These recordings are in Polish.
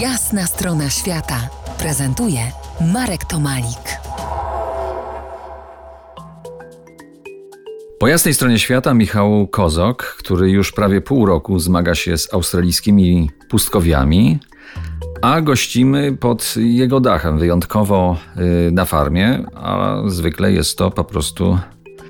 Jasna strona świata prezentuje Marek Tomalik. Po jasnej stronie świata Michał Kozok, który już prawie pół roku zmaga się z australijskimi pustkowiami, a gościmy pod jego dachem, wyjątkowo y, na farmie, a zwykle jest to po prostu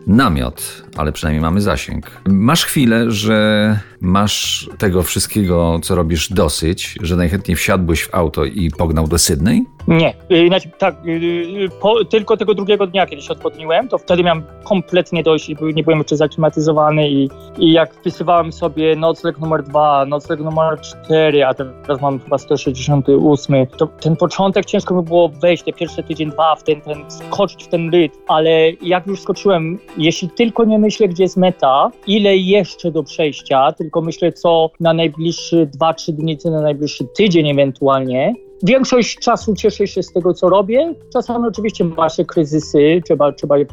namiot, ale przynajmniej mamy zasięg. Masz chwilę, że masz tego wszystkiego, co robisz, dosyć, że najchętniej wsiadłbyś w auto i pognał do Sydney? Nie, yy, znaczy, tak, yy, po, tylko tego drugiego dnia, kiedy się odpotniłem, to wtedy miałem kompletnie dość, nie byłem jeszcze zaklimatyzowany i, i jak wpisywałem sobie nocleg numer dwa, nocleg numer cztery, a teraz mam chyba 168, to ten początek ciężko mi było wejść, te pierwsze tydzień, dwa, w ten, ten, skoczyć w ten rytm, ale jak już skoczyłem, jeśli tylko nie myślę, gdzie jest meta, ile jeszcze do przejścia, tylko myślę, co na najbliższy dwa, trzy dni, co na najbliższy tydzień ewentualnie, Większość czasu cieszę się z tego, co robię. Czasami oczywiście ma się kryzysy, trzeba, trzeba je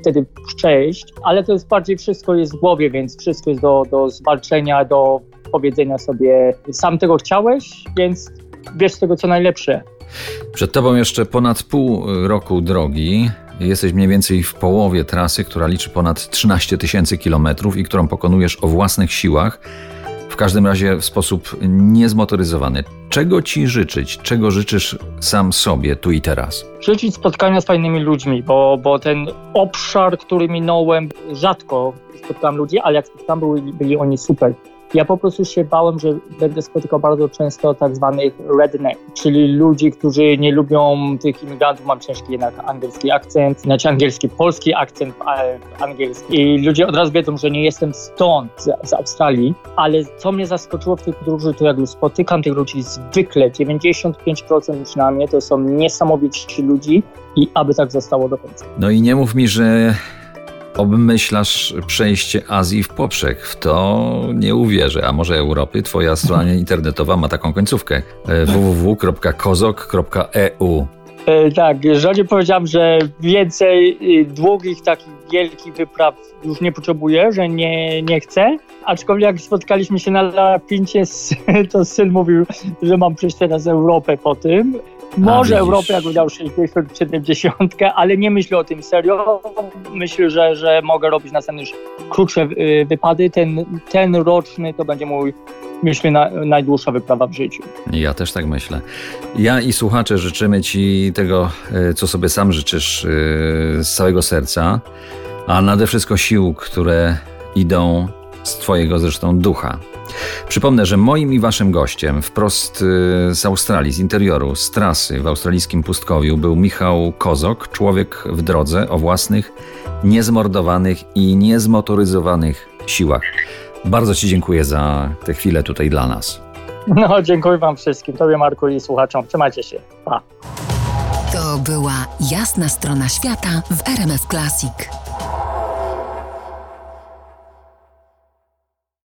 wtedy przejść, ale to jest bardziej wszystko jest w głowie, więc wszystko jest do, do zwalczenia, do powiedzenia sobie, sam tego chciałeś, więc bierz z tego co najlepsze. Przed tobą jeszcze ponad pół roku drogi. Jesteś mniej więcej w połowie trasy, która liczy ponad 13 tysięcy kilometrów i którą pokonujesz o własnych siłach w każdym razie w sposób niezmotoryzowany. Czego ci życzyć? Czego życzysz sam sobie tu i teraz? Życzyć spotkania z fajnymi ludźmi, bo, bo ten obszar, który minąłem, rzadko spotkałem ludzi, ale jak spotkałem, byli, byli oni super. Ja po prostu się bałem, że będę spotykał bardzo często tak zwanych redneck, czyli ludzi, którzy nie lubią tych imigrantów. Mam ciężki jednak angielski akcent, znaczy angielski, polski akcent angielski. I ludzie od razu wiedzą, że nie jestem stąd, z, z Australii, ale co mnie zaskoczyło w tej podróży, to jak już spotykam tych ludzi zwykle, 95% przynajmniej, to są niesamowici ludzi i aby tak zostało do końca. No i nie mów mi, że obmyślasz przejście Azji w poprzek. W to nie uwierzę. A może Europy? Twoja strona internetowa ma taką końcówkę. E, www.kozok.eu tak, żonie powiedziałam, że więcej y, długich, takich wielkich wypraw już nie potrzebuję, że nie, nie chcę. Aczkolwiek jak spotkaliśmy się na Lapincie, to syn mówił, że mam przejść teraz Europę po tym. Może Europę, jak dał 60, 70, ale nie myślę o tym serio. Myślę, że, że mogę robić następne już krótsze y, wypady. Ten, ten roczny to będzie mój myślę, na, najdłuższa wyprawa w życiu. Ja też tak myślę. Ja i słuchacze życzymy Ci tego, y, co sobie sam życzysz y, z całego serca, a nade wszystko sił, które idą z Twojego zresztą ducha. Przypomnę, że moim i Waszym gościem wprost y, z Australii, z interioru, z trasy w australijskim pustkowiu był Michał Kozok, człowiek w drodze o własnych, niezmordowanych i niezmotoryzowanych siłach. Bardzo Ci dziękuję za tę chwilę tutaj dla nas. No, dziękuję Wam wszystkim, Tobie Marku i słuchaczom. Trzymajcie się. Pa. To była jasna strona świata w RMF Classic.